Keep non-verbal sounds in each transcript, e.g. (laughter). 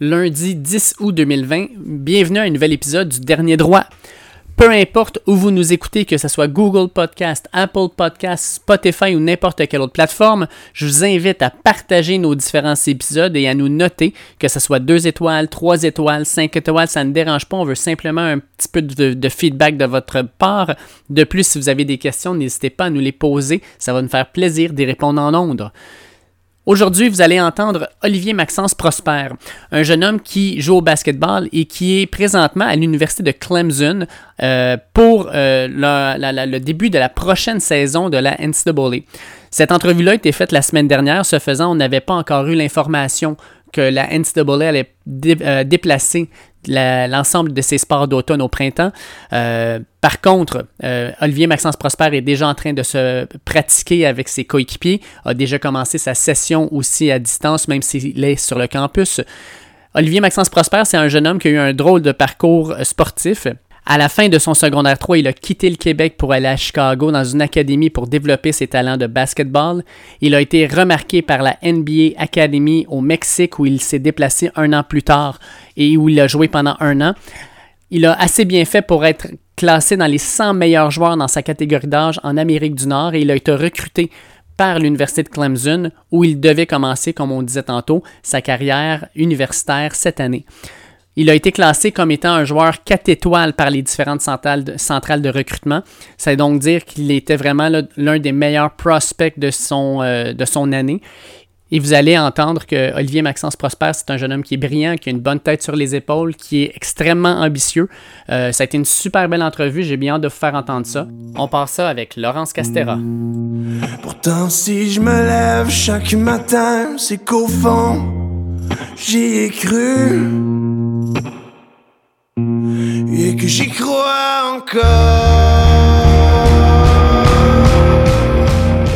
lundi 10 août 2020. Bienvenue à un nouvel épisode du Dernier Droit. Peu importe où vous nous écoutez, que ce soit Google Podcast, Apple Podcast, Spotify ou n'importe quelle autre plateforme, je vous invite à partager nos différents épisodes et à nous noter, que ce soit 2 étoiles, 3 étoiles, 5 étoiles, ça ne dérange pas. On veut simplement un petit peu de, feedback de votre part. De plus, si vous avez des questions, n'hésitez pas à nous les poser. Ça va nous faire plaisir d'y répondre en ondes. Aujourd'hui, vous allez entendre Olivier Maxence Prosper, un jeune homme qui joue au basketball et qui est présentement à l'université de Clemson euh, pour euh, le début de la prochaine saison de la NCAA. Cette entrevue-là a été faite la semaine dernière. Ce faisant, on n'avait pas encore eu l'information que la NCAA allait euh, déplacer la- l'ensemble de ses sports d'automne au printemps. Euh, par contre, euh, Olivier Maxence Prosper est déjà en train de se pratiquer avec ses coéquipiers, a déjà commencé sa session aussi à distance, même s'il est sur le campus. Olivier Maxence Prosper, c'est un jeune homme qui a eu un drôle de parcours sportif. À la fin de son secondaire 3, il a quitté le Québec pour aller à Chicago dans une académie pour développer ses talents de basketball. Il a été remarqué par la NBA Academy au Mexique où il s'est déplacé un an plus tard et où il a joué pendant un an. Il a assez bien fait pour être classé dans les 100 meilleurs joueurs dans sa catégorie d'âge en Amérique du Nord et il a été recruté par l'Université de Clemson où il devait commencer, comme on disait tantôt, sa carrière universitaire cette année. Il a été classé comme étant un joueur 4 étoiles par les différentes centrales de, recrutement. Ça veut donc dire qu'il était vraiment l'un des meilleurs prospects de son, euh, de son année. Et vous allez entendre que Olivier Maxence Prosper, c'est un jeune homme qui est brillant, qui a une bonne tête sur les épaules, qui est extrêmement ambitieux. Euh, ça a été une super belle entrevue. J'ai bien hâte de vous faire entendre ça. On part ça avec Laurence Castera. Pourtant si je me lève chaque matin, c'est qu'au fond, j'y ai cru. Et que j'y crois encore.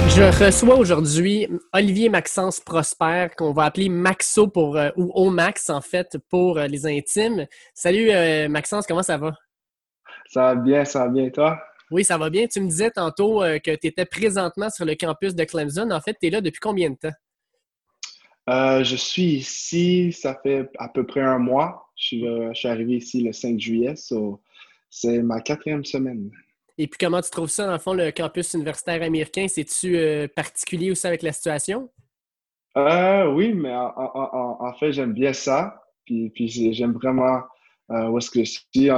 Je reçois aujourd'hui Olivier Maxence Prosper, qu'on va appeler Maxo pour, euh, ou Omax en fait, pour euh, les intimes. Salut euh, Maxence, comment ça va? Ça va bien, ça va bien, toi? Oui, ça va bien. Tu me disais tantôt euh, que tu étais présentement sur le campus de Clemson. En fait, tu es là depuis combien de temps? Euh, je suis ici, ça fait à peu près un mois. Je suis, euh, je suis arrivé ici le 5 juillet, so c'est ma quatrième semaine. Et puis, comment tu trouves ça, dans le fond, le campus universitaire américain? C'est-tu euh, particulier aussi avec la situation? Oui, mais en, en- en- en fait, j'aime bien ça. Puis, puis j'ai- j'aime vraiment où est-ce que je suis.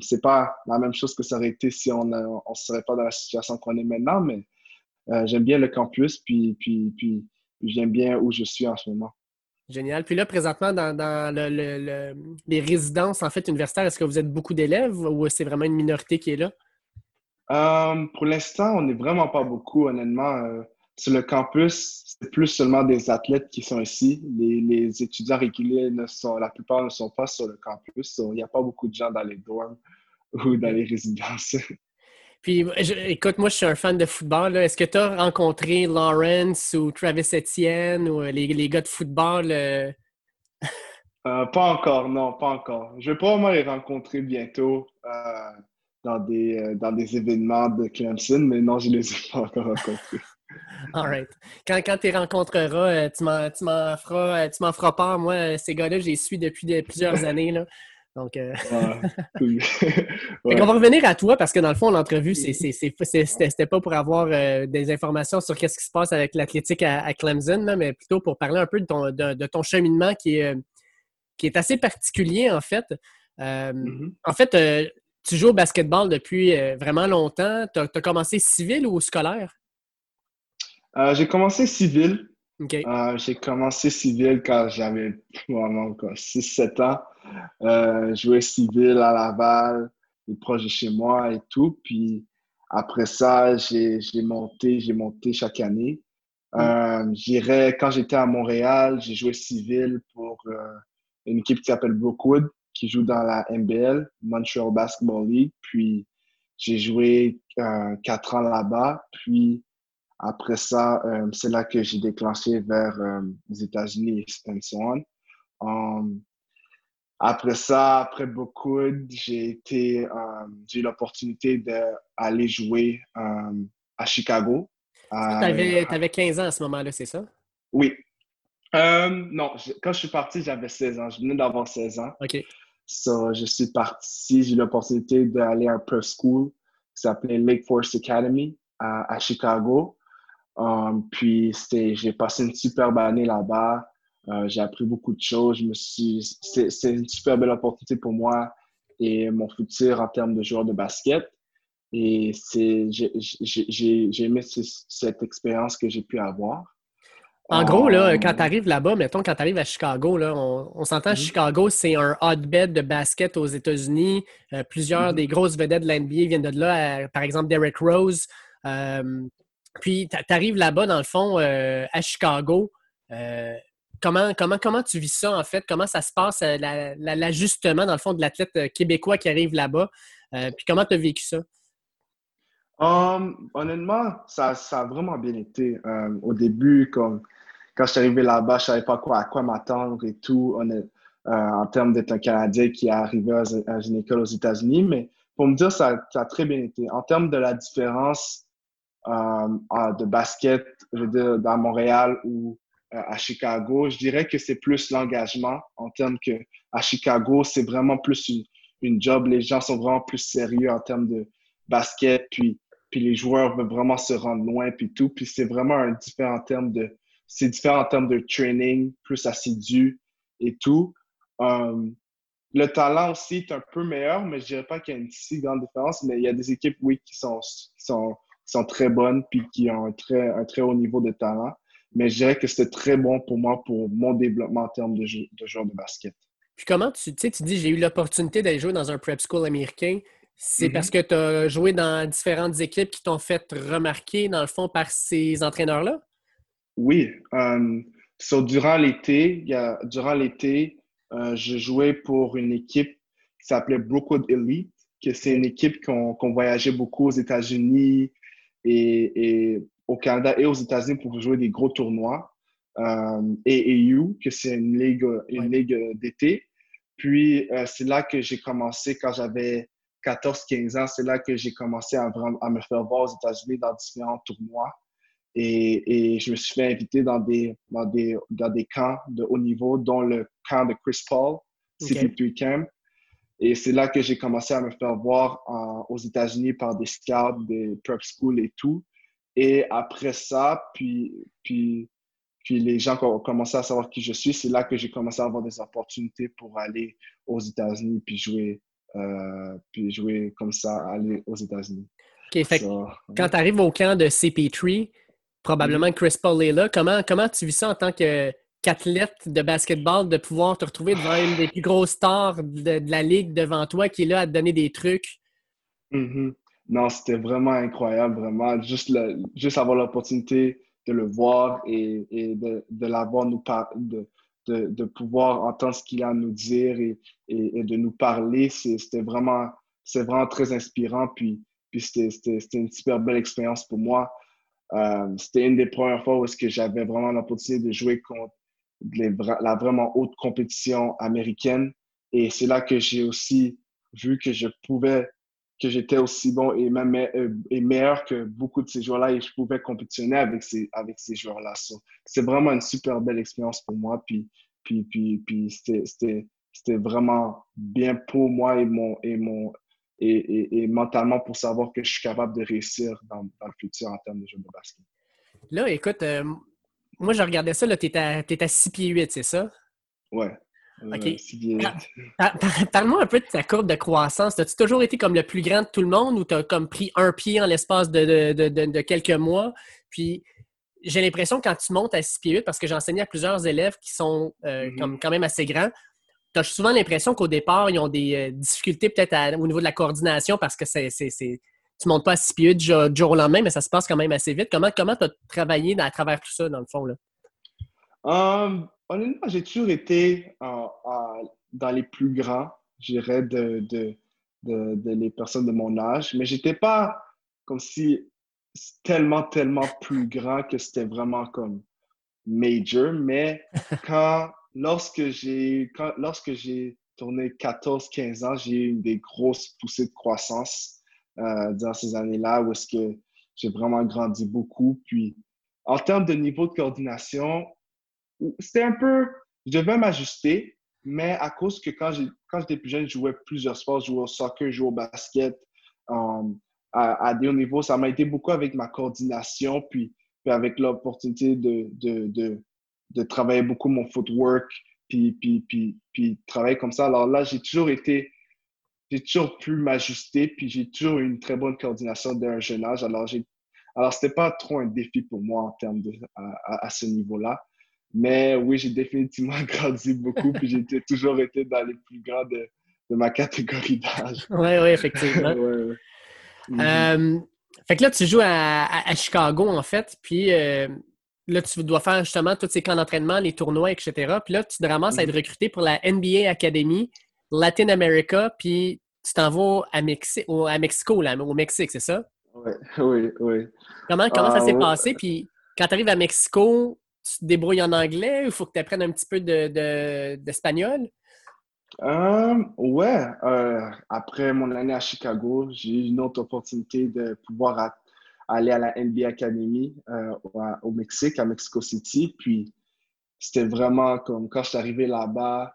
C'est pas la même chose que ça aurait été si on ne serait pas dans la situation qu'on est maintenant, mais j'aime bien le campus, puis, puis, puis j'aime bien où je suis en ce moment. Génial. Puis là, présentement, dans, dans le- le- le- les résidences en fait universitaires, est-ce que vous êtes beaucoup d'élèves ou c'est vraiment une minorité qui est là? Euh, pour l'instant, on n'est vraiment pas beaucoup, honnêtement. Euh, sur le campus, c'est plus seulement des athlètes qui sont ici. Les, les étudiants réguliers, ne sont, la plupart ne sont pas sur le campus. Il n'y a pas beaucoup de gens dans les dorms (laughs) ou dans les résidences. Puis, je- écoute, moi, je suis un fan de football. Est-ce que tu as rencontré Lawrence ou Travis Etienne ou euh, les, les gars de football? euh? (laughs) Euh, pas encore, non, pas encore. Je vais probablement les rencontrer bientôt euh, dans, des, dans des événements de Clemson, mais non, je ne les ai pas encore rencontrés. (laughs) All right. Quand, quand tu les rencontreras, tu m'en feras, feras part. Moi, ces gars-là, je les suis depuis de- plusieurs années. Là. Donc, euh, (laughs) (laughs) qu'on va revenir à toi parce que dans le fond, l'entrevue, c'était, pas pour avoir euh, des informations sur qu'est-ce qui se passe avec l'athlétique à, à Clemson, là, mais plutôt pour parler un peu de ton, de, de ton cheminement qui est, euh, qui est assez particulier, en fait. Euh, Mhm. En fait, tu joues au basketball depuis vraiment longtemps. Tu as, commencé civil ou scolaire? J'ai commencé civil. J'ai commencé civil quand j'avais vraiment 6-7 ans. Euh, jouais civil à Laval, proche de chez moi et tout. Puis après ça, j'ai monté, j'ai monté chaque année. Euh, j'irais, quand j'étais à Montréal, j'ai joué civil pour euh, une équipe qui s'appelle Brookwood, qui joue dans la MBL, Montreal Basketball League. Puis j'ai joué euh, quatre ans là-bas. Puis après ça, euh, c'est là que j'ai déclenché vers euh, les États-Unis et so on. Um, après ça, après beaucoup, j'ai été, euh, j'ai eu l'opportunité d'aller jouer euh, à Chicago. Tu avais, 15 ans à ce moment-là, c'est ça? Oui. Euh, non, quand je suis parti, j'avais 16 ans. Je venais d'avoir 16 ans. OK. So, je suis parti, j'ai eu l'opportunité d'aller à un prep school qui s'appelait Lake Forest Academy à, Chicago. Um, puis j'ai passé une superbe année là-bas. Euh, j'ai appris beaucoup de choses. Je me suis, c'est une super belle opportunité pour moi et mon futur en termes de joueur de basket. Et j'ai aimé cette expérience que j'ai pu avoir. En gros, là, quand tu arrives là-bas, mettons, quand tu arrives à Chicago, là, on, s'entend, mm-hmm. Chicago, c'est un hotbed de basket aux États-Unis. Euh, plusieurs mm-hmm. des grosses vedettes de l'NBA viennent de là, par exemple Derrick Rose. Euh, puis, tu arrives là-bas, dans le fond, euh, à Chicago. Comment, comment, comment tu vis ça, en fait? Comment ça se passe, l'ajustement, dans le fond, de l'athlète québécois qui arrive là-bas? puis, comment tu as vécu ça? Um, honnêtement, ça, ça, a vraiment bien été. au début, comme quand je suis arrivé là-bas, je ne savais pas quoi, à quoi m'attendre et tout, euh, en termes d'être un Canadien qui est arrivé à, une école aux États-Unis. Mais pour me dire, ça, a très bien été. En termes de la différence euh, de basket, je veux dire, dans Montréal ou euh, à Chicago, je dirais que c'est plus l'engagement en termes que à Chicago, c'est vraiment plus une, une, job. Les gens sont vraiment plus sérieux en termes de basket, puis, puis les joueurs veulent vraiment se rendre loin, puis tout. Puis c'est vraiment un différent en termes de c'est différent en termes de training, plus assidu et tout. Um, le talent aussi est un peu meilleur, mais je dirais pas qu'il y a une si grande différence. Mais il y a des équipes, oui, qui sont, sont, sont très bonnes puis qui ont un très, un très haut niveau de talent. Mais je dirais que c'était très bon pour moi, pour mon développement en termes de, de joueur de basket. Puis comment tu, tu dis, j'ai eu l'opportunité d'aller jouer dans un prep school américain. C'est mm-hmm. parce que tu as joué dans différentes équipes qui t'ont fait remarquer, dans le fond, par ces entraîneurs-là? Oui. Um, durant l'été, durant l'été, euh, je jouais pour une équipe qui s'appelait Brookwood Elite, que c'est une équipe qu'on voyageait beaucoup aux États-Unis et, au Canada et aux États-Unis pour jouer des gros tournois. Um, et EU, que c'est une ligue, une ligue d'été. Puis, euh, c'est là que j'ai commencé, quand j'avais 14-15 ans, c'est là que j'ai commencé à, à, me faire voir aux États-Unis dans différents tournois. Et, je me suis fait inviter dans des, dans des, dans des camps de haut niveau, dont le camp de Chris Paul, CP3 Camp. Et c'est là que j'ai commencé à me faire voir aux États-Unis par des scouts, des prep schools et tout. Et après ça, puis, puis, puis les gens ont commencé à savoir qui je suis. C'est là que j'ai commencé à avoir des opportunités pour aller aux États-Unis puis jouer, euh, puis jouer comme ça, aller aux États-Unis. OK, fait quand tu arrives au camp de CP3, probablement mm-hmm. Chris Paul est là. Comment, comment tu vis ça en tant qu'athlète de basketball, de pouvoir te retrouver devant une des plus grosses stars de, la ligue devant toi qui est là à te donner des trucs? Mm-hmm. Non, c'était vraiment incroyable, vraiment. Juste, juste avoir l'opportunité de le voir et, de, de l'avoir nous de, de, de, pouvoir entendre ce qu'il a à nous dire et, et, de nous parler, c'était vraiment, vraiment très inspirant. Puis, puis c'était une super belle expérience pour moi. Euh, c'était une des premières fois où j'avais vraiment l'opportunité de jouer contre la vraiment haute compétition américaine. Et c'est là que j'ai aussi vu que je pouvais, que j'étais aussi bon et même euh, et meilleur que beaucoup de ces joueurs-là et je pouvais compétitionner avec ces, avec ces joueurs-là. c'est vraiment une super belle expérience pour moi. Puis, puis, puis, puis c'était vraiment bien pour moi et mon, et mon, et, mentalement pour savoir que je suis capable de réussir dans, le futur en termes de jeu de basket. Là, écoute, euh, moi, je regardais ça, tu es à, 6 pieds 8, c'est ça? Ouais. OK. Parle-moi un peu de ta courbe de croissance. As-tu toujours été comme le plus grand de tout le monde ou tu as comme pris un pied en l'espace de, quelques mois? Puis j'ai l'impression quand tu montes à 6 pieds 8, parce que j'ai enseigné à plusieurs élèves qui sont euh, mm-hmm. comme quand même assez grands, tu as souvent l'impression qu'au départ, ils ont des euh, difficultés peut-être au niveau de la coordination parce que c'est, tu ne montes pas à six pieds du jour au lendemain, mais ça se passe quand même assez vite. Comment tu as travaillé à travers tout ça, dans le fond? Là? Um, honnêtement, j'ai toujours été dans les plus grands, je dirais, de, de, de, les personnes de mon âge, mais j'étais pas comme si tellement, tellement plus grand que c'était vraiment comme major, mais (laughs) quand lorsque j'ai lorsque j'ai tourné 14-15 ans, j'ai eu des grosses poussées de croissance euh, dans ces années-là où est-ce que j'ai vraiment grandi beaucoup. Puis, en termes de niveau de coordination, c'était un peu, je devais m'ajuster, mais à cause que quand j'étais plus jeune, je jouais plusieurs sports, je jouais au soccer, je jouais au basket, um, à, à, des hauts niveaux, ça m'a aidé beaucoup avec ma coordination, puis, puis avec l'opportunité de, de, de, travailler beaucoup mon footwork, puis, puis, puis, puis travailler comme ça. Alors là, j'ai toujours été, j'ai toujours pu m'ajuster, puis j'ai toujours eu une très bonne coordination dès un jeune âge. Alors, j'ai, alors c'était pas trop un défi pour moi en termes de, à ce niveau-là. Mais oui, j'ai définitivement (laughs) grandi beaucoup, puis j'ai toujours été dans les plus grands de, de ma catégorie d'âge. Oui, oui, effectivement. ouais, ouais. (laughs) Euh, fait que là, tu joues à, à, Chicago, en fait, puis euh, là, tu dois faire justement tous ces camps d'entraînement, les tournois, etc. Puis là, tu te ramasses à être mhm. recruté pour la NBA Academy, Latin America, puis tu t'en vas à, Mexi à Mexico, là, au Mexique, c'est ça? Oui, (laughs) oui, oui. Comment, comment ça ah, s'est passé? Puis quand tu arrives à Mexico, tu te débrouilles en anglais ou il faut que tu apprennes un petit peu d'espagnol? De, euh, ouais. Euh, après mon année à Chicago, j'ai eu une autre opportunité de pouvoir aller à la NBA Academy euh, au, Mexique, à Mexico City. Puis c'était vraiment comme quand je suis arrivé là-bas,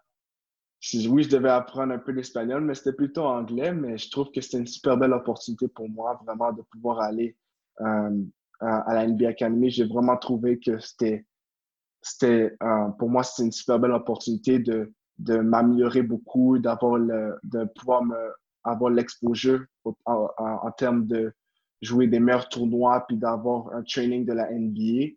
oui, je devais apprendre un peu l'espagnol, mais c'était plutôt anglais. Mais je trouve que c'était une super belle opportunité pour moi, vraiment, de pouvoir aller à, à la NBA Academy. J'ai vraiment trouvé que c'était c'était euh, pour moi c'était une super belle opportunité de, de m'améliorer beaucoup, d'avoir le, de pouvoir me, avoir l'exposure en, en, termes de jouer des meilleurs tournois puis d'avoir un training de la NBA.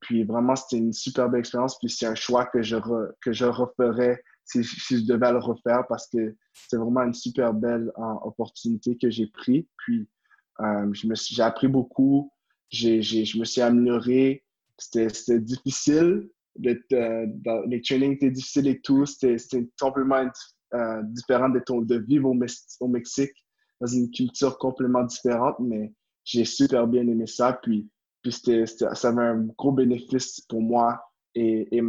Puis vraiment, c'était une super belle expérience. Puis c'est un choix que je, que je referais si, si, je devais le refaire parce que c'est vraiment une super belle euh, opportunité que j'ai pris. Puis euh, j'ai appris beaucoup. J'ai, je me suis amélioré c'était difficile. Euh, dans, les trainings étaient difficiles et tout. C'était complètement euh, différent de, de vivre au, Mexique dans une culture complètement différente, mais j'ai super bien aimé ça. Puis, puis ça avait un gros bénéfice pour moi et, et,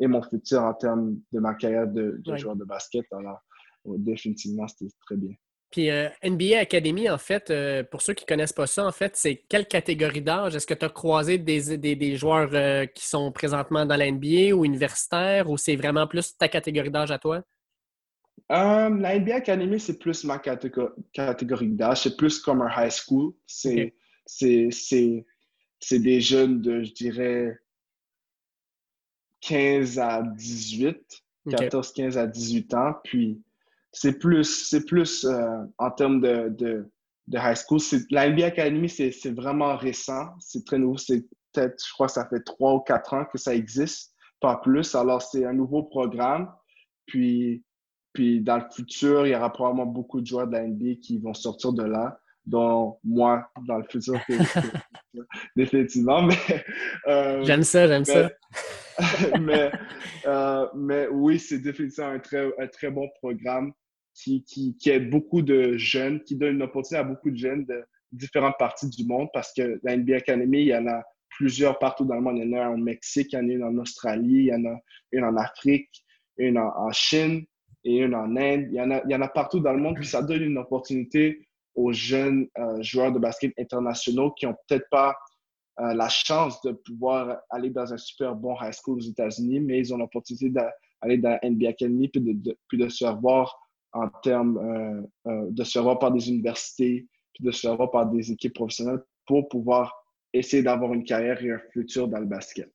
et, mon futur en termes de ma carrière de, joueur de basket. Alors, définitivement, c'était très bien. Puis euh, NBA Academy, en fait, euh, pour ceux qui ne connaissent pas ça, en fait, c'est quelle catégorie d'âge? Est-ce que tu as croisé des, des, joueurs euh, qui sont présentement dans la NBA ou universitaires ou c'est vraiment plus ta catégorie d'âge à toi? la NBA Academy, c'est plus ma catégorie d'âge. C'est plus comme un high school. C'est des jeunes de, je dirais, 15 à 18, 14, 15 à 18 ans. Puis c'est plus, c'est plus euh, en termes de, de, de high school. La NBA Academy, c'est vraiment récent. C'est très nouveau. C'est peut-être, je crois que ça fait trois ou quatre ans que ça existe, pas plus. Alors, c'est un nouveau programme. Puis, puis, dans le futur, il y aura probablement beaucoup de joueurs de la NBA qui vont sortir de là, dont moi, dans le futur, (laughs) définitivement. Mais, euh, j'aime ça, j'aime ça. (laughs) mais, euh, mais oui, c'est définitivement un très, un très bon programme qui, qui, qui, aide beaucoup de jeunes, qui donne une opportunité à beaucoup de jeunes de différentes parties du monde parce que la NBA Academy, il y en a plusieurs partout dans le monde. Il y en a au Mexique, il y en a une en Australie, il y en a une en Afrique, une en, Chine et une en Inde. Il y, en a, il y en a partout dans le monde. Puis ça donne une opportunité aux jeunes euh, joueurs de basket internationaux qui n'ont peut-être pas euh, la chance de pouvoir aller dans un super bon high school aux États-Unis, mais ils ont l'opportunité d'aller dans la NBA Academy puis de, puis de se revoir en termes euh, euh, de se revoir par des universités, puis de se revoir par des équipes professionnelles pour pouvoir essayer d'avoir une carrière et un futur dans le basket.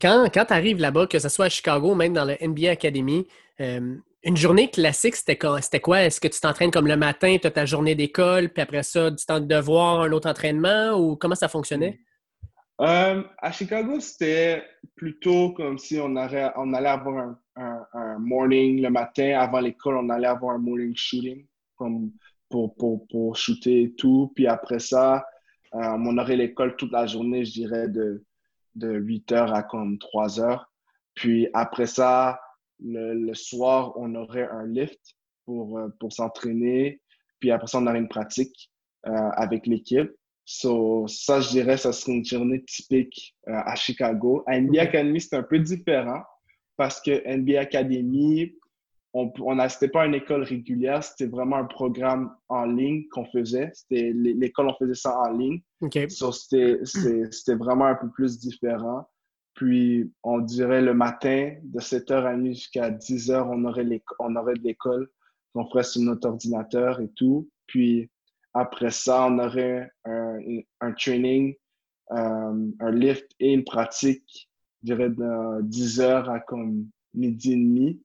Quand, quand tu arrives là-bas, que ce soit à Chicago ou même dans le NBA Academy, euh, une journée classique, c'était quoi? quoi? Est-ce que tu t'entraînes comme le matin, tu as ta journée d'école, puis après ça, du temps de devoir, un autre entraînement, ou comment ça fonctionnait? à Chicago, c'était plutôt comme si on, on allait avoir un, un, morning le matin avant l'école, on allait avoir un morning shooting comme pour, pour, pour shooter et tout. Puis après ça, euh, on aurait l'école toute la journée, je dirais, de, de 8 heures à comme 3 heures. Puis après ça, le, soir, on aurait un lift pour, euh, pour s'entraîner. Puis après ça, on aurait une pratique euh, avec l'équipe. So, ça, je dirais, ça serait une journée typique à Chicago. À NBA Academy, c'est un peu différent parce que NBA Academy, on, c'était pas une école régulière, c'était vraiment un programme en ligne qu'on faisait. C'était l'école, on faisait ça en ligne. Okay. c'était vraiment un peu plus différent. Puis, on dirait le matin, de 7h à nuit jusqu'à 10h, on aurait, on aurait de l'école qu'on ferait sur notre ordinateur et tout. Puis, après ça, on aurait un, un training, euh, un lift et une pratique, je dirais, de 10h à comme midi et demi.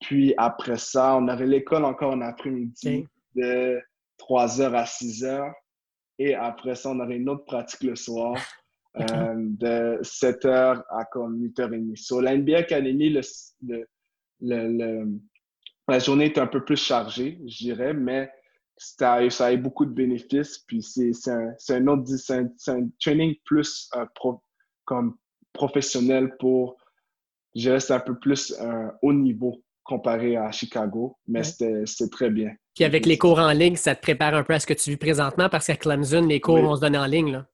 Puis après ça, on aurait l'école encore en après-midi de 3h à 6h. Et après ça, on aurait une autre pratique le soir (laughs) euh, de 7h à comme 8h30. Sur la NBA Academy, le, le, la journée est un peu plus chargée, je dirais, mais ça a, beaucoup de bénéfices. Puis c'est un, un, autre un, un, training plus euh, comme professionnel pour, je c'est un peu plus un haut niveau comparé à Chicago, mais c'était très bien. Puis avec les cours en ligne, ça te prépare un peu à ce que tu vis présentement parce qu'à Clemson, les cours vont se donner en ligne. Là.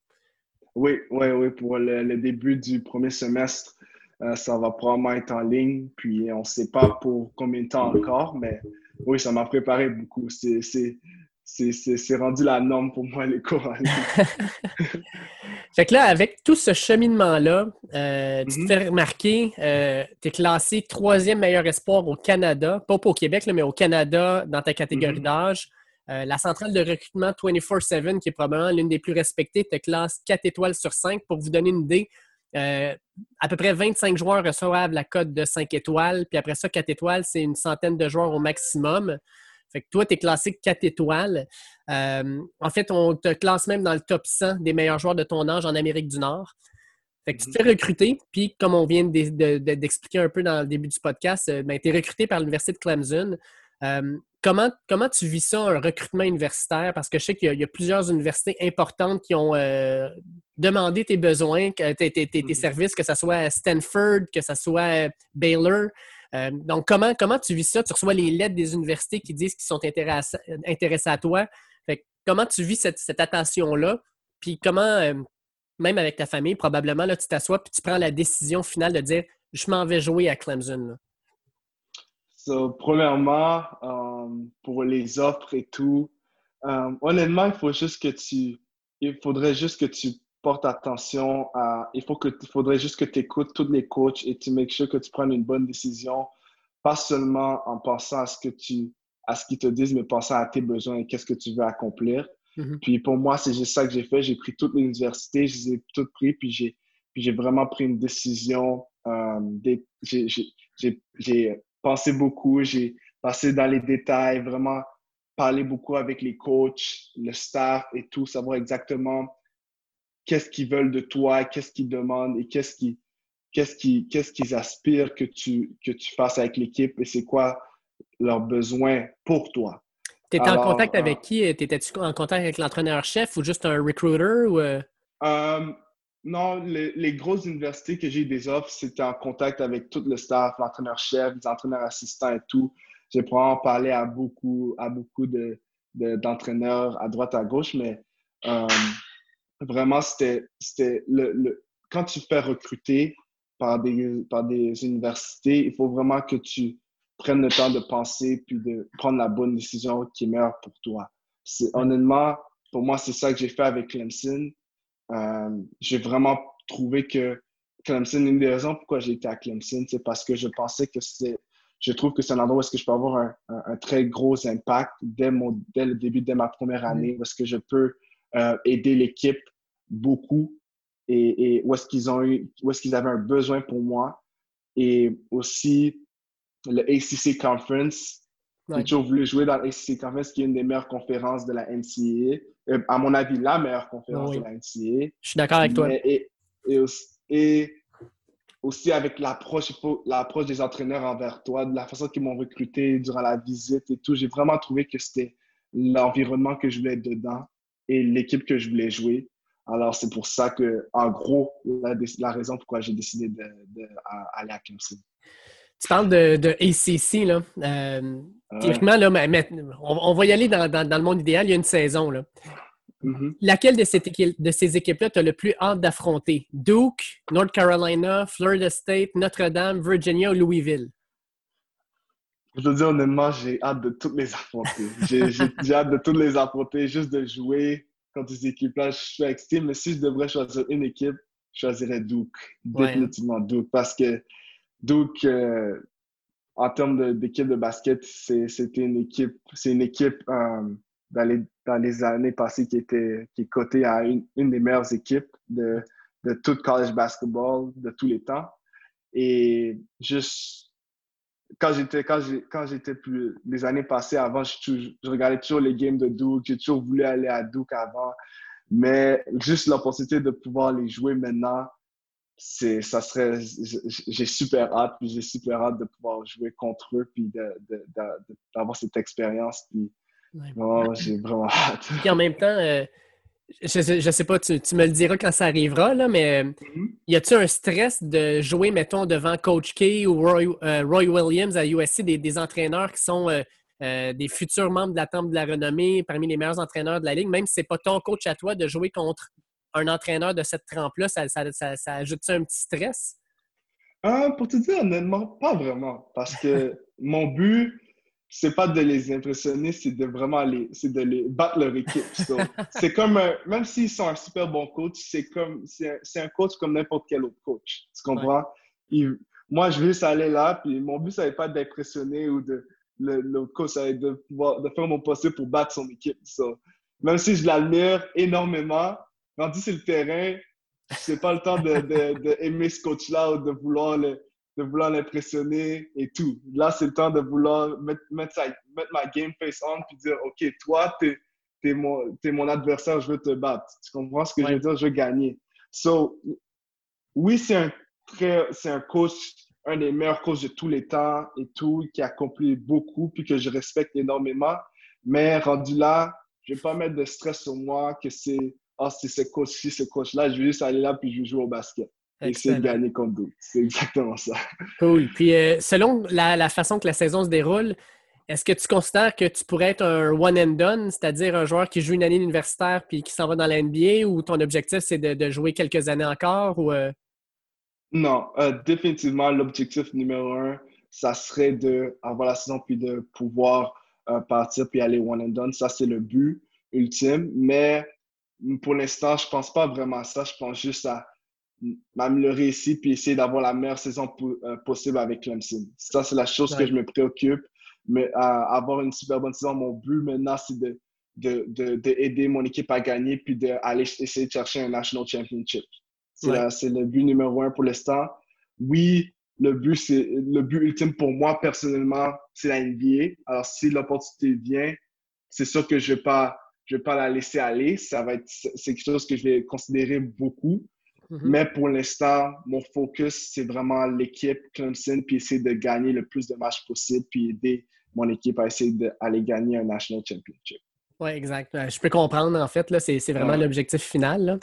Oui, oui, oui. Pour le, début du premier semestre, euh, ça va probablement être en ligne. Puis on ne sait pas pour combien de temps encore, mais oui, ça m'a préparé beaucoup. C'est c'est rendu la norme pour moi, les cours (laughs) fait que là, avec tout ce cheminement-là, euh, tu te mhm. fais remarquer, euh, tu es classé troisième meilleur espoir au Canada, pas au Québec, mais au Canada dans ta catégorie mhm. d'âge. Euh, la centrale de recrutement 24-7, qui est probablement l'une des plus respectées, te classe 4 étoiles sur 5. Pour vous donner une idée, à peu près 25 joueurs reçoivent la cote de 5 étoiles, puis après ça, 4 étoiles, c'est une centaine de joueurs au maximum. Fait que toi, tu es classé 4 étoiles. Euh, en fait, on te classe même dans le top 100 des meilleurs joueurs de ton âge en Amérique du Nord. Fait que tu te fais recruter, puis comme on vient d'expliquer un peu dans le début du podcast, euh, ben, tu es recruté par l'Université de Clemson. Euh, comment, comment tu vis ça, un recrutement universitaire? Parce que je sais qu'il y, a plusieurs universités importantes qui ont demandé tes besoins, tes, tes, tes, services, que ce soit Stanford, que ce soit Baylor. Euh, donc, comment, comment tu vis ça? Tu reçois les lettres des universités qui disent qu'ils sont intéressés, à toi. comment tu vis cette, attention-là? Puis comment, euh, même avec ta famille, probablement, là, tu t'assois puis tu prends la décision finale de dire je m'en vais jouer à Clemson. premièrement, euh, pour les offres et tout, honnêtement, il faut juste que tu. Il faudrait juste que tu porte attention à. Il, faut que, faudrait juste que tu écoutes tous les coachs et tu make sure que tu prennes une bonne décision, pas seulement en pensant à ce que tu à ce qu'ils te disent, mais pensant à tes besoins et qu'est-ce que tu veux accomplir. Mm-hmm. Puis pour moi, c'est juste ça que j'ai fait. J'ai pris toutes les universités, je les ai toutes prises, puis j'ai, puis j'ai vraiment pris une décision. Euh, j'ai pensé beaucoup, j'ai passé dans les détails, vraiment parlé beaucoup avec les coachs, le staff et tout, savoir exactement qu'est-ce qu'ils veulent de toi, qu'est-ce qu'ils demandent et qu'est-ce qu'ils qu'est-ce qu'ils qu'est-ce qu'ils aspirent que tu, que tu fasses avec l'équipe et c'est quoi leurs besoins pour toi. Tu étais en contact avec euh, qui? Étais-tu en contact avec l'entraîneur-chef ou juste un recruiter? Ou... Euh? Euh, non, les, les, grosses universités que j'ai eu des offres, c'était en contact avec tout le staff, l'entraîneur-chef, les entraîneurs assistants et tout. J'ai probablement parlé à beaucoup, à beaucoup de, d'entraîneurs à droite, à gauche, mais vraiment, c'était le, le, quand tu fais recruter par des, par des universités, il faut vraiment que tu prennes le temps de penser puis de prendre la bonne décision qui est meilleure pour toi. Honnêtement, pour moi, c'est ça que j'ai fait avec Clemson. Euh, j'ai vraiment trouvé que Clemson, une des raisons pourquoi j'ai été à Clemson, c'est parce que je pensais que c'est, je trouve que c'est un endroit où est-ce que je peux avoir un, un, très gros impact dès, mon, dès le début, dès ma première année, où est-ce que je peux euh, aider l'équipe beaucoup et, où est-ce qu'ils ont eu, où est-ce qu'ils avaient un besoin pour moi. Et aussi le ACC Conference. J'ai toujours voulu jouer dans l'ACC Conference, qui est une des meilleures conférences de la NCAA. Euh, à mon avis, la meilleure conférence de la NCAA. Je suis d'accord avec toi. Et, et, aussi, avec l'approche, l'approche des entraîneurs envers toi, de la façon qu'ils m'ont recruté durant la visite et tout. J'ai vraiment trouvé que c'était l'environnement que je voulais être dedans et l'équipe que je voulais jouer. Alors, c'est pour ça que, en gros, la, raison pourquoi j'ai décidé d'aller à Clemson. Tu parles de, ACC, là. Euh, là, on, va y aller dans, le monde idéal. Il y a une saison, là. Mm-hmm. Laquelle de, de ces équipes-là tu as le plus hâte d'affronter? Duke, North Carolina, Florida State, Notre-Dame, Virginia ou Louisville? Je veux dire, honnêtement, j'ai hâte de toutes les affronter. j'ai hâte de toutes les affronter, juste de jouer, contre ces équipes-là, je suis excité. Mais si je devrais choisir une équipe, je choisirais Duke. Définitivement Duke. Parce que Duke, euh, en termes d'équipe de, basket, c'était une équipe, c'est une équipe euh, dans, les, dans, les, années passées qui était qui est cotée à une, une, des meilleures équipes de, de tout college basketball de tous les temps. Et juste quand j'étais quand quand j'étais plus les années passées avant, je, je, regardais toujours les games de Duke. J'ai toujours voulu aller à Duke avant, mais juste l'opportunité de pouvoir les jouer maintenant, c'est ça serait j'ai super hâte puis j'ai super hâte de pouvoir jouer contre eux puis d'avoir cette expérience puis j'ai vraiment (laughs) hâte. Puis en même temps, euh, je, ne sais pas, tu, me le diras quand ça arrivera, là, mais mm-hmm. y a-tu un stress de jouer, mettons, devant Coach K ou Roy, euh, Williams à USC, des, entraîneurs qui sont euh, euh, des futurs membres de la Temple de la Renommée, parmi les meilleurs entraîneurs de la Ligue, même si ce n'est pas ton coach à toi de jouer contre un entraîneur de cette trempe-là, ça, ça, ajoute-tu un petit stress? pour te dire honnêtement, pas vraiment. Parce que (laughs) mon but, c'est pas de les impressionner, c'est de vraiment les, c'est de les battre leur équipe. (laughs) c'est comme, un, même s'ils sont un super bon coach, c'est comme, c'est un, coach comme n'importe quel autre coach. Tu comprends? moi, je veux juste aller là, puis mon but, ça n'est pas d'impressionner ou de, le, coach, ça va être de pouvoir, de faire mon possible pour battre son équipe. même si je l'admire énormément, rendu sur le terrain, c'est pas le temps de, de, aimer ce coach-là ou de vouloir le, de vouloir l'impressionner et tout. Là, c'est le temps de vouloir mettre, mettre, ma game face on puis dire, OK, toi, t'es es mon, es mon adversaire, je veux te battre. Tu comprends ce que je veux dire? Je veux gagner. So, oui, c'est un très, c'est un coach, un des meilleurs coachs de tous les temps et tout, qui a accompli beaucoup puis que je respecte énormément. Mais rendu là, je vais pas mettre de stress sur moi que c'est, ah, oh, c'est ce coach-ci, ce coach-là. Je vais juste aller là puis je vais jouer au basket. Et c'est gagner contre d'autres. C'est exactement ça. Cool. Puis, euh, selon la, façon que la saison se déroule, est-ce que tu considères que tu pourrais être un one and done, c'est-à-dire un joueur qui joue une année universitaire puis qui s'en va dans la NBA, ou ton objectif, c'est de, jouer quelques années encore? Ou, euh? Non, euh, définitivement, l'objectif numéro un, ça serait d'avoir la saison puis de pouvoir partir puis aller one and done. Ça, c'est le but ultime. Mais pour l'instant, je pense pas vraiment à ça. Je pense juste à m'améliorer ici puis essayer d'avoir la meilleure saison euh, possible avec Clemson. Ça, c'est la chose que je me préoccupe. Mais avoir une super bonne saison, mon but maintenant, c'est de, de, de, aider mon équipe à gagner puis d'aller essayer de chercher un National Championship. C'est le but numéro un pour l'instant. Oui, le but, c'est le but ultime pour moi personnellement, c'est la NBA. Alors, si l'opportunité vient, c'est sûr que je ne vais, pas, je vais pas la laisser aller. Ça va être, c'est quelque chose que je vais considérer beaucoup. Mm-hmm. Mais pour l'instant, mon focus, c'est vraiment l'équipe Clemson, puis essayer de gagner le plus de matchs possible, puis aider mon équipe à essayer d'aller gagner un National Championship. Oui, exact. Euh, je peux comprendre, en fait. C'est vraiment l'objectif final.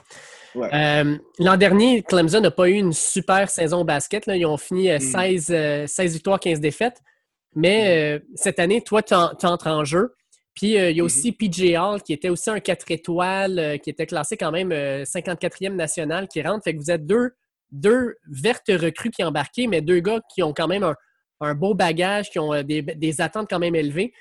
Euh, l'an dernier, Clemson n'a pas eu une super saison au basket. Là. Ils ont fini 16, euh, 16 mm. victoires, 15 défaites. Mais mm. cette année, toi, tu entres en jeu. Puis euh, il y a mm-hmm. aussi PJ Hall, qui était aussi un 4 étoiles, euh, qui était classé quand même 54e euh, national, qui rentre. Fait que vous êtes deux, deux vertes recrues qui embarqué, mais deux gars qui ont quand même un, beau bagage, qui ont des, attentes quand même élevées.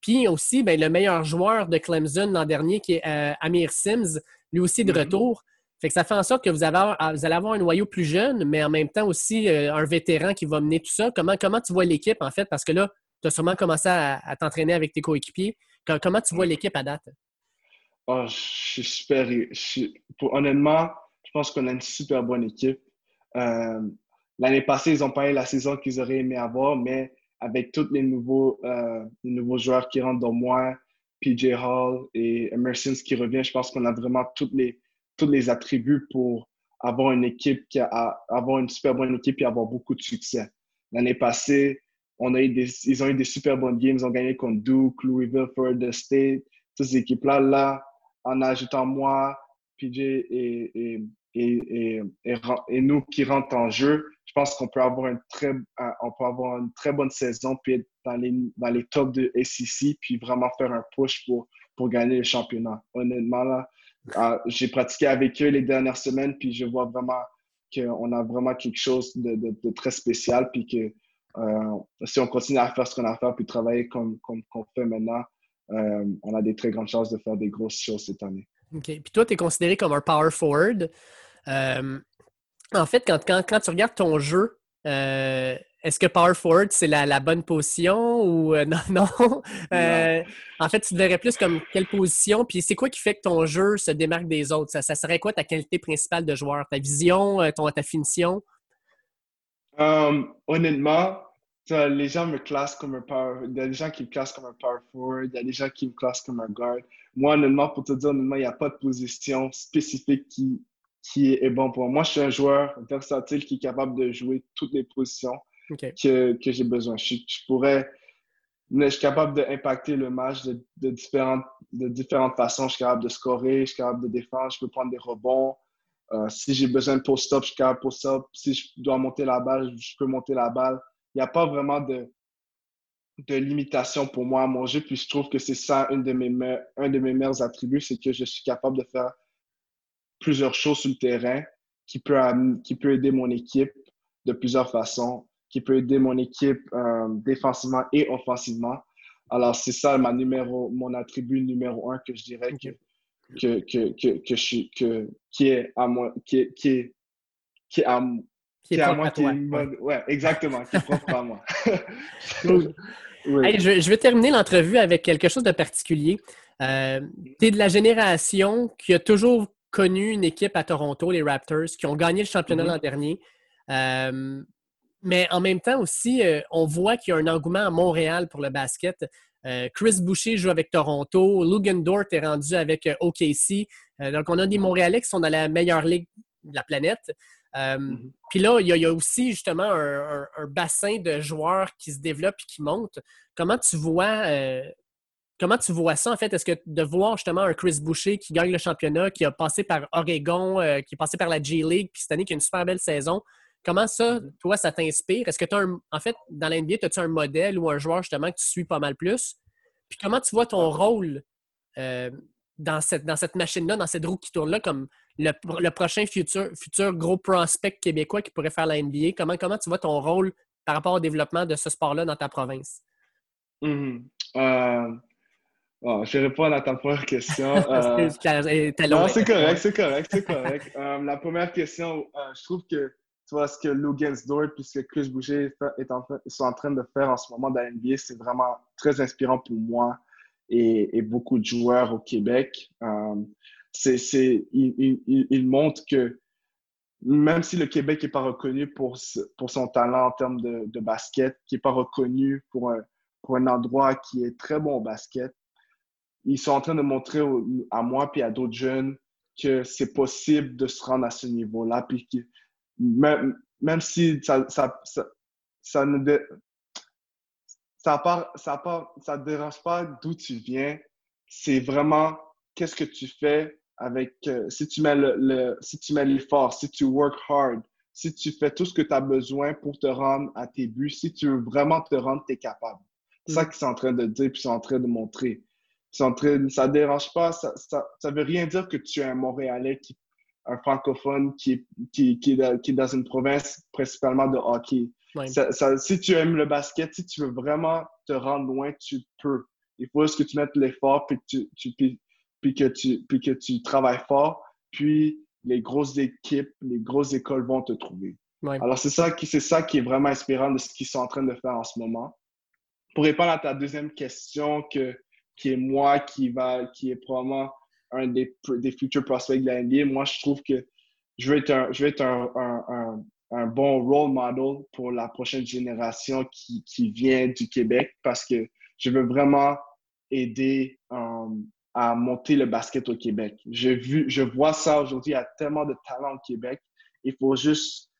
puis aussi, ben, le meilleur joueur de Clemson l'an dernier, qui est Amir Sims, lui aussi de mm-hmm. retour. Fait que ça fait en sorte que vous, avez, vous allez avoir un noyau plus jeune, mais en même temps aussi un vétéran qui va mener tout ça. Comment, comment tu vois l'équipe, en fait? Parce que là, tu as sûrement commencé à, t'entraîner avec tes coéquipiers. Comment tu vois l'équipe à date? Oh, je suis super. honnêtement, je pense qu'on a une super bonne équipe. Euh, l'année passée, ils n'ont pas eu la saison qu'ils auraient aimé avoir, mais avec tous les nouveaux, euh, nouveaux joueurs qui rentrent dans moi, PJ Hall et Emerson qui revient, je pense qu'on a vraiment tous les, tous les attributs pour avoir une équipe qui a, avoir une super bonne équipe et avoir beaucoup de succès. L'année passée, ils ont eu des super bonnes games. Ils ont gagné contre Duke, Louisville, Florida State. Toutes ces équipes-là, là, en ajoutant moi, PJ et, et, et, et, nous qui rentrent en jeu, je pense qu'on peut avoir une très, peut avoir une très bonne saison puis être dans les, dans les tops de SEC puis vraiment faire un push pour, pour gagner le championnat. Honnêtement, là, ah, j'ai pratiqué avec eux les dernières semaines puis je vois vraiment qu'on a vraiment quelque chose de, de, de très spécial puis que euh, si on continue à faire ce qu'on a à faire puis travailler comme, comme on fait maintenant, euh, on a des très grandes chances de faire des grosses choses cette année. OK. Puis toi, tu es considéré comme un power forward. en fait, quand, quand, tu regardes ton jeu, est-ce que power forward, c'est la, bonne position ou (laughs) non, non? en fait, tu te verrais plus comme quelle position? Puis c'est quoi qui fait que ton jeu se démarque des autres? Ça, ça serait quoi ta qualité principale de joueur? Ta vision, ton, ta finition? Honnêtement, les gens me classent comme un power. Il y a des gens qui me classent comme un power forward, il y a des gens qui me classent comme un guard. Moi, honnêtement, pour te dire, honnêtement, il n'y a pas de position spécifique qui, qui est bon pour moi. Moi, je suis un joueur versatile qui est capable de jouer toutes les positions que, que j'ai besoin. Je, pourrais. Je suis capable d'impacter le match de, de, différentes, de différentes façons. Je suis capable de scorer, je suis capable de défendre, je peux prendre des rebonds. Euh, si j'ai besoin de post-up, je suis capable post-up. Si je dois monter la balle, je peux monter la balle il n'y a pas vraiment de, de limitation pour moi à mon jeu. Puis je trouve que c'est ça un de mes, un de mes meilleurs attributs, c'est que je suis capable de faire plusieurs choses sur le terrain qui peut, qui peut aider mon équipe de plusieurs façons, qui peut aider mon équipe euh, défensivement et offensivement. Alors, c'est ça ma numéro, mon attribut numéro un que je dirais que, que, que, que, que, je que, qui est à moi, qui qui est, qui est à, qui est, à moi, ouais. exactement, qui est propre à moi. (laughs) je, vais terminer l'entrevue avec quelque chose de particulier. Euh, tu es de la génération qui a toujours connu une équipe à Toronto, les Raptors, qui ont gagné le championnat mm-hmm. l'an dernier. Euh, mais en même temps aussi, euh, on voit qu'il y a un engouement à Montréal pour le basket. Chris Boucher joue avec Toronto. Lugan Dort est rendu avec OKC. donc, on a des Montréalais qui sont dans la meilleure ligue de la planète. Euh, mm-hmm. Puis là, il y, a, aussi justement un, bassin de joueurs qui se développe et qui monte. Comment tu vois euh, comment tu vois ça en fait? Est-ce que de voir justement un Chris Boucher qui gagne le championnat, qui a passé par Oregon, euh, qui est passé par la G League, puis cette année qui a une super belle saison, comment ça, toi, ça t'inspire? Est-ce que tu as un, en fait, dans l'NBA, as-tu un modèle ou un joueur justement que tu suis pas mal plus? Puis comment tu vois ton rôle dans cette, dans cette machine-là, dans cette roue qui tourne-là, comme le, prochain futur, futur gros prospect québécois qui pourrait faire la NBA? Comment, comment tu vois ton rôle par rapport au développement de ce sport-là dans ta province? Mm-hmm. Euh, je vais répondre à ta première question. (laughs) Euh, c'est correct, c'est correct, c'est correct. Euh, la première question, je trouve que tu vois ce que Lou Dort puis ce que Chris Boucher est en, sont en train de faire en ce moment dans la NBA, c'est vraiment très inspirant pour moi et, et, beaucoup de joueurs au Québec c'est, il, il, il, montre que même si le Québec n'est pas reconnu pour, pour son talent en termes de, de basket, qui n'est pas reconnu pour un, pour un endroit qui est très bon au basket, ils sont en train de montrer à moi et à d'autres jeunes que c'est possible de se rendre à ce niveau-là. Puis même, même si ça, ça, ça, ça ne ça, part, ça, part, ça dérange pas d'où tu viens, c'est vraiment qu'est-ce que tu fais avec euh, si tu mets le, si tu mets l'effort, si tu work hard, si tu fais tout ce que tu as besoin pour te rendre à tes buts, si tu veux vraiment te rendre, tu es capable. C'est ça mm. qu'ils sont en train de dire puis ils sont en train de montrer. ça ne dérange pas, ça, ça, veut rien dire que tu es un Montréalais, qui, un francophone qui, qui, qui, est, qui est dans une province principalement de hockey. Ça, si tu aimes le basket, si tu veux vraiment te rendre loin, tu peux. Il faut juste que tu mettes l'effort puis que tu, tu, puis que tu, puis que tu travailles fort, puis les grosses équipes, les grosses écoles vont te trouver. Alors, c'est ça, qui, c'est ça qui est vraiment inspirant de ce qu'ils sont en train de faire en ce moment. Pour répondre à ta deuxième question, que, qui est moi, qui, va, qui est probablement un des, futurs prospects de la NBA, moi, je trouve que je vais être un, bon role model pour la prochaine génération qui, vient du Québec parce que je veux vraiment aider um, à monter le basket au Québec. Je vois ça aujourd'hui, il y a tellement de talent au Québec. Il faut juste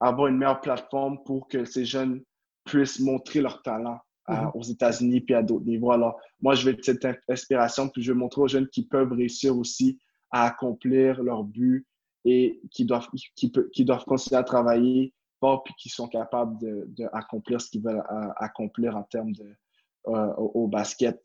avoir une meilleure plateforme pour que ces jeunes puissent montrer leur talent mm-hmm. aux États-Unis puis à d'autres niveaux. Alors, moi, je vais être cette inspiration, puis je vais montrer aux jeunes qui peuvent réussir aussi à accomplir leur but et qui doivent, qui, qui doivent continuer à travailler fort puis qui sont capables d'accomplir de, ce qu'ils veulent euh, accomplir en termes de, euh, au, basket.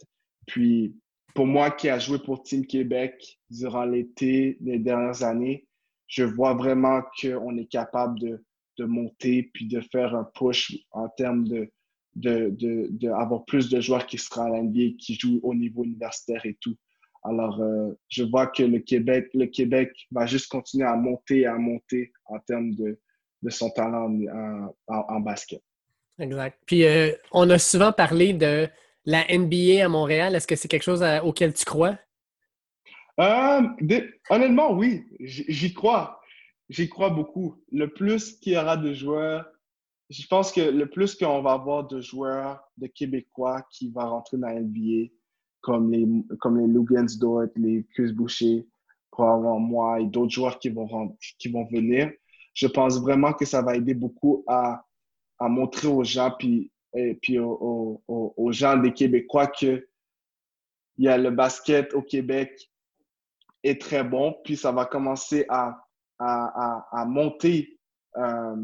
Puis, pour moi qui a joué pour Team Québec durant l'été, les dernières années, je vois vraiment qu'on est capable de, de, monter puis de faire un push en termes de, de, de, de avoir plus de joueurs qui seront à l'NBA, qui jouent au niveau universitaire et tout. Alors, euh, je vois que le Québec, le Québec va juste continuer à monter et à monter en termes de, de son talent en, basket. Exact. Puis, euh, on a souvent parlé de la NBA à Montréal. Est-ce que c'est quelque chose auquel tu crois? Euh, honnêtement, oui. J'y crois. J'y crois beaucoup. Le plus qu'il y aura de joueurs, je pense que le plus qu'on va avoir de joueurs de Québécois qui vont rentrer dans la NBA, comme les, comme les Lugans Dort, les Cus Boucher, probablement moi et d'autres joueurs qui vont, qui vont venir, je pense vraiment que ça va aider beaucoup à, à montrer aux gens, puis, et puis aux, aux, aux, gens des Québécois que il y a le basket au Québec est très bon, puis ça va commencer à, à, à, à monter. Euh,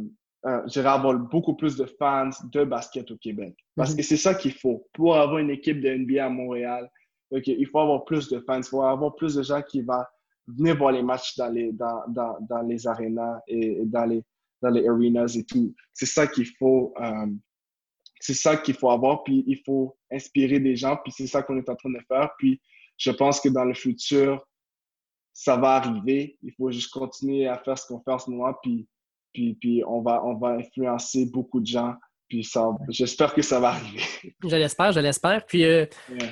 euh, j'irai avoir beaucoup plus de fans de basket au Québec. Parce mhm. que c'est ça qu'il faut. Pour avoir une équipe de NBA à Montréal, il faut avoir plus de fans, il faut avoir plus de gens qui vont venir voir les matchs dans les, dans, dans, dans les arénas et dans les, dans les arenas et tout. C'est ça qu'il faut. Euh, c'est ça qu'il faut avoir, puis il faut inspirer des gens, puis c'est ça qu'on est en train de faire. Puis je pense que dans le futur, ça va arriver. Il faut juste continuer à faire ce qu'on fait en ce moment, puis, puis, puis on, va, on va influencer beaucoup de gens. Puis ça, j'espère que ça va arriver. (laughs) Je l'espère, je l'espère. Puis euh,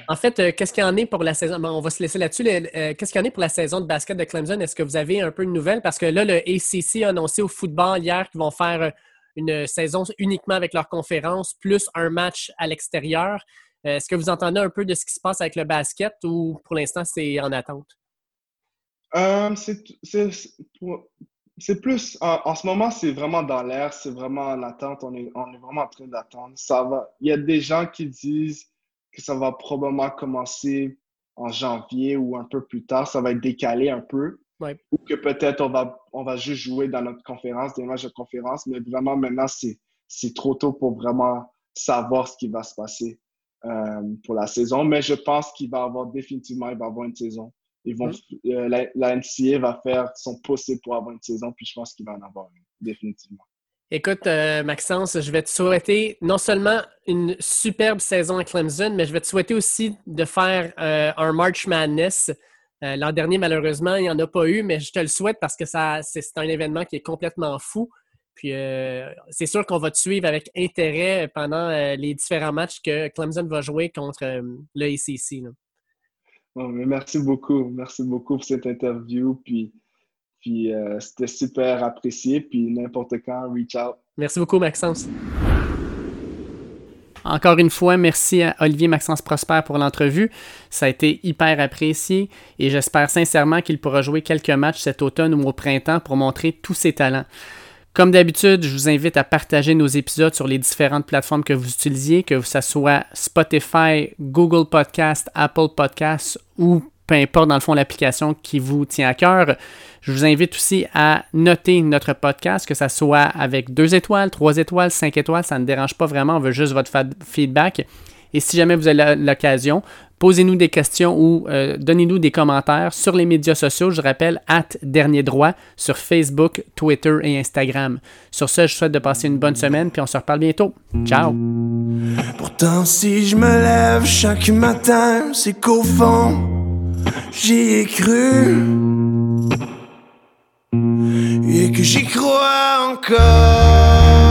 en fait, euh, qu'est-ce qu'il y en est pour la saison? on va se laisser là-dessus. Euh, qu'est-ce qu'il y en est pour la saison de basket de Clemson? Est-ce que vous avez un peu de nouvelles? Parce que là, le ACC a annoncé au football hier qu'ils vont faire une saison uniquement avec leur conférence, plus un match à l'extérieur. Est-ce que vous entendez un peu de ce qui se passe avec le basket ou pour l'instant, c'est en attente? Euh, c'est plus, en, ce moment, c'est vraiment dans l'air, c'est vraiment en attente, on est, on est vraiment en train d'attendre. Ça va, il y a des gens qui disent que ça va probablement commencer en janvier ou un peu plus tard, ça va être décalé un peu. Ou que peut-être on va, on va juste jouer dans notre conférence, des matchs de conférence, mais vraiment maintenant, c'est trop tôt pour vraiment savoir ce qui va se passer euh, pour la saison. Mais je pense qu'il va avoir définitivement, il va avoir une saison ils vont, mm. euh, la, la, NCA va faire son possible pour avoir une saison, puis je pense qu'il va en avoir une, définitivement. Écoute, euh, Maxence, je vais te souhaiter non seulement une superbe saison à Clemson, mais je vais te souhaiter aussi de faire euh, un March Madness. L'an dernier, malheureusement, il n'y en a pas eu, mais je te le souhaite parce que c'est, un événement qui est complètement fou. Puis c'est sûr qu'on va te suivre avec intérêt pendant les différents matchs que Clemson va jouer contre le ACC merci beaucoup. Merci beaucoup pour cette interview. Puis euh, c'était super apprécié. Puis n'importe quand, reach out. Merci beaucoup, Maxence. Encore une fois, merci à Olivier Maxence Prosper pour l'entrevue. Ça a été hyper apprécié et j'espère sincèrement qu'il pourra jouer quelques matchs cet automne ou au printemps pour montrer tous ses talents. Comme d'habitude, je vous invite à partager nos épisodes sur les différentes plateformes que vous utilisiez, que ce soit Spotify, Google Podcast, Apple Podcast ou peu importe dans le fond l'application qui vous tient à cœur. Je vous invite aussi à noter notre podcast, que ce soit avec deux étoiles, trois étoiles, cinq étoiles, ça ne dérange pas vraiment, on veut juste votre feedback. Et si jamais vous avez l'occasion, posez-nous des questions ou euh, donnez-nous des commentaires sur les médias sociaux. Je rappelle, at Dernier Droit sur Facebook, Twitter et Instagram. Sur ce, je souhaite de passer une bonne semaine, puis on se reparle bientôt. Ciao! Pourtant, si je me lève chaque matin, c'est qu'au fond, j'y ai cru. Et que j'y crois encore.